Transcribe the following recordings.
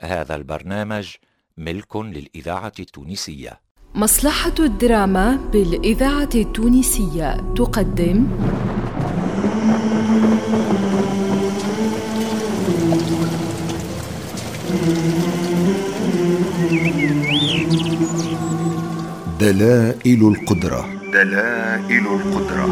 هذا البرنامج ملك للإذاعة التونسية. مصلحة الدراما بالإذاعة التونسية تقدم. دلائل القدرة. دلائل القدرة.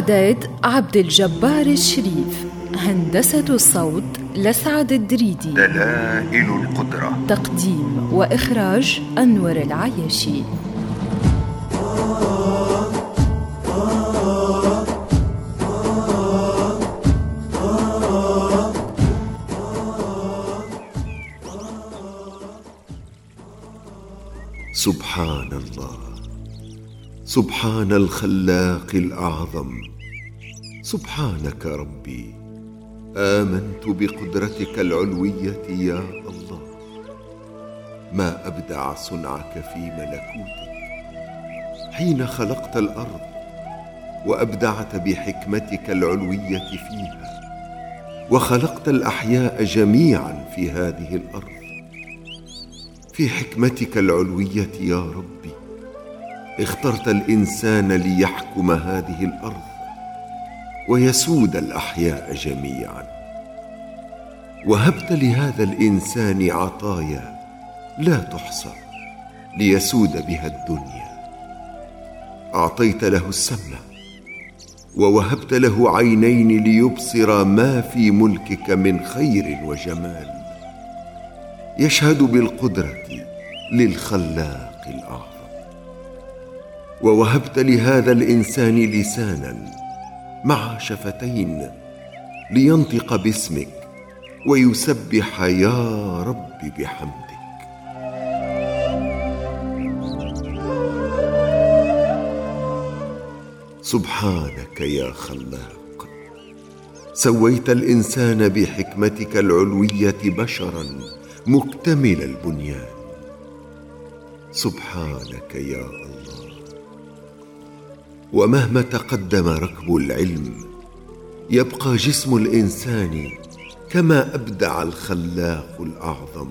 إعداد عبد الجبار الشريف هندسة الصوت لسعد الدريدي. دلائل القدرة. تقديم وإخراج أنور العياشي. سبحان الله. سبحان الخلاق الأعظم. سبحانك ربي. آمنت بقدرتك العلوية يا الله. ما أبدع صنعك في ملكوتك. حين خلقت الأرض وأبدعت بحكمتك العلوية فيها وخلقت الأحياء جميعا في هذه الأرض. في حكمتك العلوية يا ربي. اخترت الإنسان ليحكم هذه الأرض ويسود الأحياء جميعا. وهبت لهذا الإنسان عطايا لا تحصى ليسود بها الدنيا. أعطيت له السمع ووهبت له عينين ليبصر ما في ملكك من خير وجمال. يشهد بالقدرة للخلاق الأعظم. ووهبت لهذا الإنسان لسانا مع شفتين لينطق باسمك ويسبح يا رب بحمدك. سبحانك يا خلاق. سويت الإنسان بحكمتك العلوية بشرا مكتمل البنيان. سبحانك يا الله. ومهما تقدم ركب العلم يبقى جسم الإنسان كما أبدع الخلاق الأعظم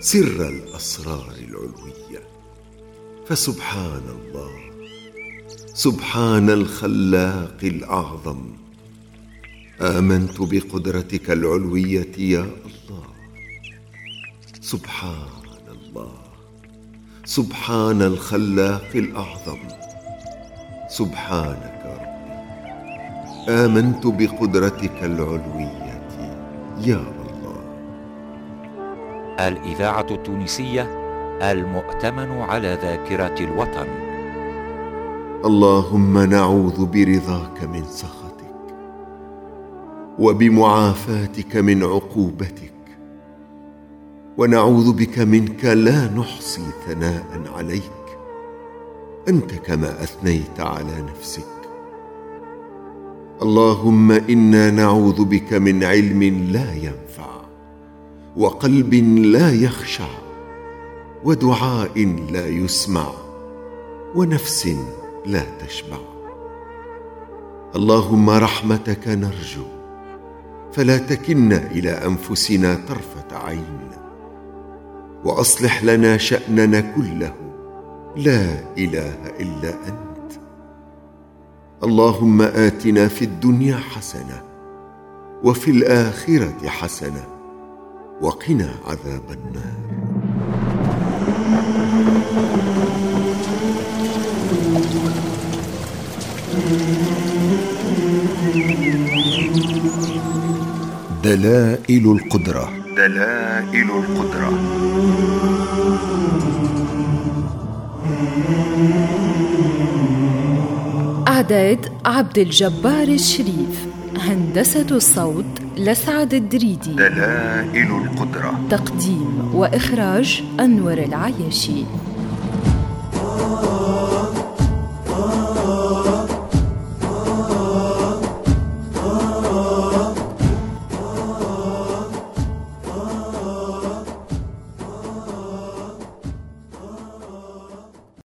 سر الأسرار العلوية. فسبحان الله سبحان الخلاق الأعظم. آمنت بقدرتك العلوية يا الله. سبحان الله سبحان الخلاق الأعظم. سبحانك ربي. آمنت بقدرتك العلوية يا الله. الإذاعة التونسية المؤتمن على ذاكرة الوطن. اللهم نعوذ برضاك من سخطك وبمعافاتك من عقوبتك ونعوذ بك منك لا نحصي ثناء عليك. أنت كما أثنيت على نفسك. اللهم إنا نعوذ بك من علم لا ينفع وقلب لا يخشع ودعاء لا يسمع ونفس لا تشبع. اللهم رحمتك نرجو فلا تكلنا إلى أنفسنا طرفة عين وأصلح لنا شأننا كله لا إله إلا أنت. اللهم آتنا في الدنيا حسنة وفي الآخرة حسنة وقنا عذاب النار. دلائل القدرة. دلائل القدرة. إعداد عبد الجبار الشريف هندسة الصوت لسعد الدريدي. دلائل القدرة. تقديم وإخراج أنور العياشي.